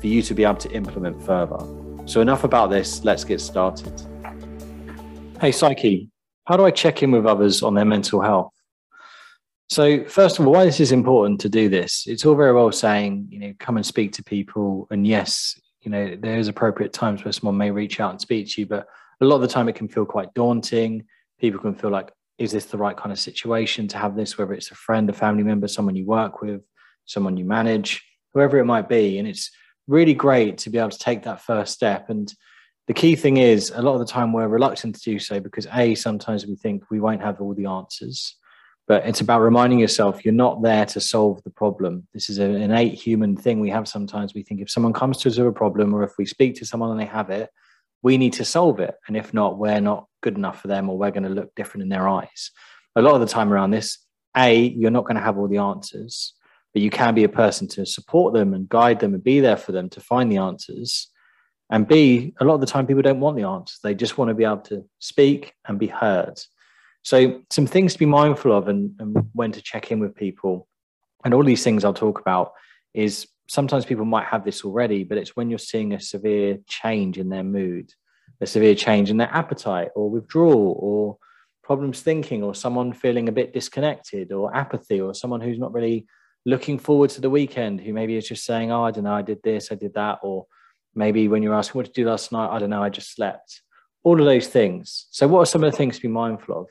for you to be able to implement further. So, enough about this, let's get started. Hey, Psyche, how do I check in with others on their mental health? So, first of all, why this is important to do this? It's all very well saying, you know, come and speak to people. And yes, you know, there's appropriate times where someone may reach out and speak to you, but a lot of the time it can feel quite daunting. People can feel like, is this the right kind of situation to have this, whether it's a friend, a family member, someone you work with, someone you manage, whoever it might be. And it's really great to be able to take that first step. And the key thing is, a lot of the time we're reluctant to do so because A, sometimes we think we won't have all the answers. But it's about reminding yourself you're not there to solve the problem. This is an innate human thing we have sometimes. We think if someone comes to us with a problem or if we speak to someone and they have it, we need to solve it. And if not, we're not good enough for them or we're going to look different in their eyes. A lot of the time around this, A, you're not going to have all the answers but you can be a person to support them and guide them and be there for them to find the answers. And B, a lot of the time people don't want the answers. They just want to be able to speak and be heard. So, some things to be mindful of and, and when to check in with people. And all these things I'll talk about is sometimes people might have this already, but it's when you're seeing a severe change in their mood, a severe change in their appetite or withdrawal or problems thinking or someone feeling a bit disconnected or apathy or someone who's not really looking forward to the weekend who maybe is just saying, Oh, I don't know, I did this, I did that. Or maybe when you're asking, What you do last night? I don't know, I just slept. All of those things. So, what are some of the things to be mindful of?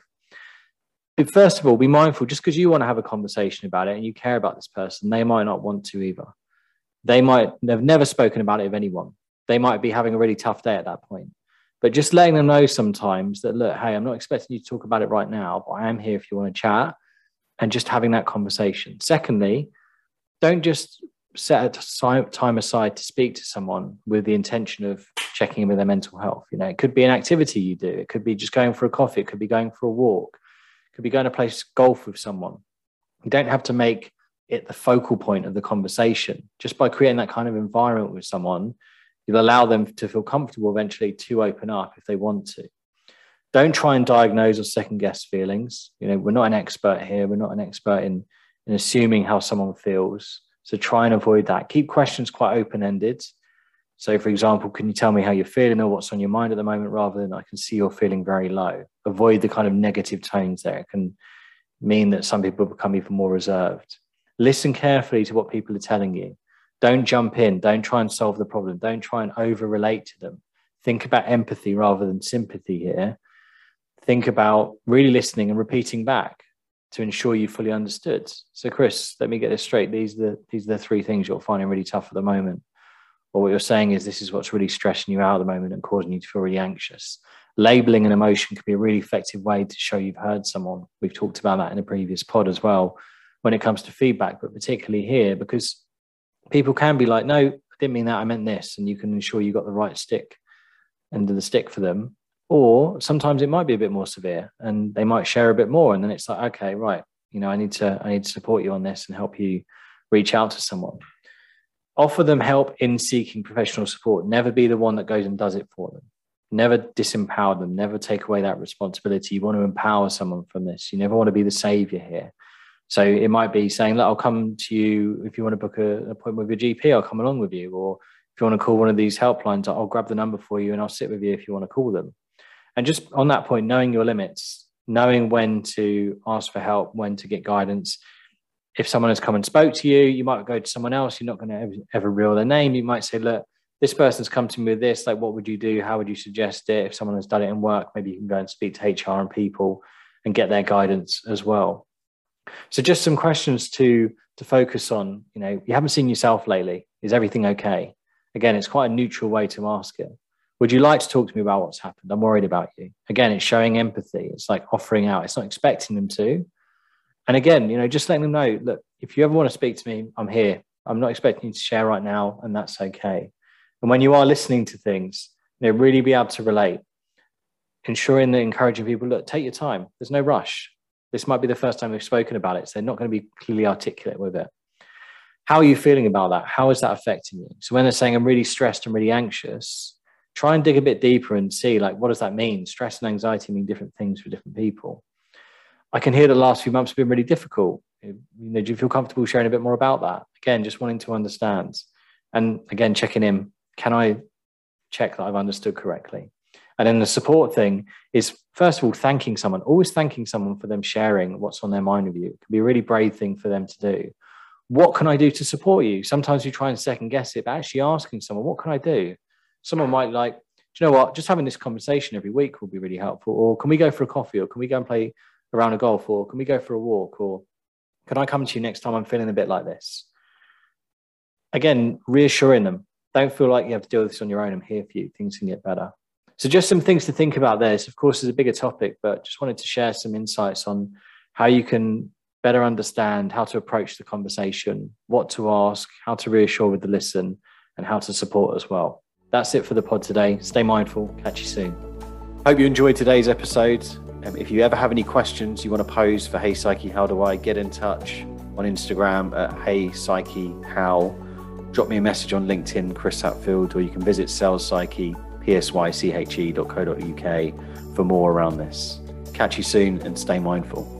But first of all, be mindful just because you want to have a conversation about it and you care about this person, they might not want to either. They might have never spoken about it with anyone. They might be having a really tough day at that point. But just letting them know sometimes that, look, hey, I'm not expecting you to talk about it right now, but I am here if you want to chat and just having that conversation. Secondly, don't just set a time aside to speak to someone with the intention of checking in with their mental health. You know, it could be an activity you do, it could be just going for a coffee, it could be going for a walk, it could be going to play golf with someone. You don't have to make it the focal point of the conversation. Just by creating that kind of environment with someone, you'll allow them to feel comfortable eventually to open up if they want to don't try and diagnose or second guess feelings. You know, we're not an expert here. We're not an expert in, in assuming how someone feels. So try and avoid that. Keep questions quite open ended. So, for example, can you tell me how you're feeling or what's on your mind at the moment rather than I can see you're feeling very low? Avoid the kind of negative tones there. It can mean that some people become even more reserved. Listen carefully to what people are telling you. Don't jump in. Don't try and solve the problem. Don't try and over relate to them. Think about empathy rather than sympathy here think about really listening and repeating back to ensure you fully understood. So, Chris, let me get this straight. These are the, these are the three things you're finding really tough at the moment. Or what you're saying is this is what's really stressing you out at the moment and causing you to feel really anxious. Labeling an emotion can be a really effective way to show you've heard someone. We've talked about that in a previous pod as well when it comes to feedback, but particularly here because people can be like, no, I didn't mean that. I meant this. And you can ensure you got the right stick under the stick for them or sometimes it might be a bit more severe and they might share a bit more and then it's like okay right you know i need to i need to support you on this and help you reach out to someone. Offer them help in seeking professional support. Never be the one that goes and does it for them. Never disempower them. Never take away that responsibility. You want to empower someone from this. You never want to be the savior here. So it might be saying look i'll come to you if you want to book a, an appointment with your gp i'll come along with you. Or if you want to call one of these helplines i'll grab the number for you and i'll sit with you if you want to call them and just on that point, knowing your limits, knowing when to ask for help, when to get guidance. If someone has come and spoke to you, you might go to someone else. You're not going to ever, ever reel their name. You might say, look, this person's come to me with this. Like, what would you do? How would you suggest it? If someone has done it in work, maybe you can go and speak to HR and people and get their guidance as well. So just some questions to to focus on. You know, you haven't seen yourself lately. Is everything okay? Again, it's quite a neutral way to ask it. Would you like to talk to me about what's happened? I'm worried about you. Again, it's showing empathy. It's like offering out. It's not expecting them to. And again, you know, just letting them know, look, if you ever want to speak to me, I'm here. I'm not expecting you to share right now, and that's okay. And when you are listening to things, you know, really be able to relate, ensuring that encouraging people, look, take your time. There's no rush. This might be the first time we've spoken about it. So they're not going to be clearly articulate with it. How are you feeling about that? How is that affecting you? So when they're saying I'm really stressed and really anxious, try and dig a bit deeper and see like what does that mean? Stress and anxiety mean different things for different people. I can hear the last few months have been really difficult. You know, do you feel comfortable sharing a bit more about that? Again, just wanting to understand. And again, checking in, can I check that I've understood correctly? And then the support thing is, first of all, thanking someone, always thanking someone for them sharing what's on their mind with you. It can be a really brave thing for them to do. What can I do to support you? Sometimes you try and second guess it, but actually asking someone, what can I do? Someone might like, do you know what? Just having this conversation every week will be really helpful. Or can we go for a coffee? Or can we go and play around a golf? Or can we go for a walk? Or can I come to you next time I'm feeling a bit like this? Again, reassuring them. Don't feel like you have to deal with this on your own. I'm here for you. Things can get better. So, just some things to think about there. This, of course, is a bigger topic, but just wanted to share some insights on how you can better understand how to approach the conversation, what to ask, how to reassure with the listen, and how to support as well. That's it for the pod today. Stay mindful. Catch you soon. Hope you enjoyed today's episode. Um, if you ever have any questions you want to pose for Hey Psyche, how do I get in touch on Instagram at Hey Psyche How? Drop me a message on LinkedIn, Chris Hatfield, or you can visit Sales Psyche psyche.co.uk for more around this. Catch you soon and stay mindful.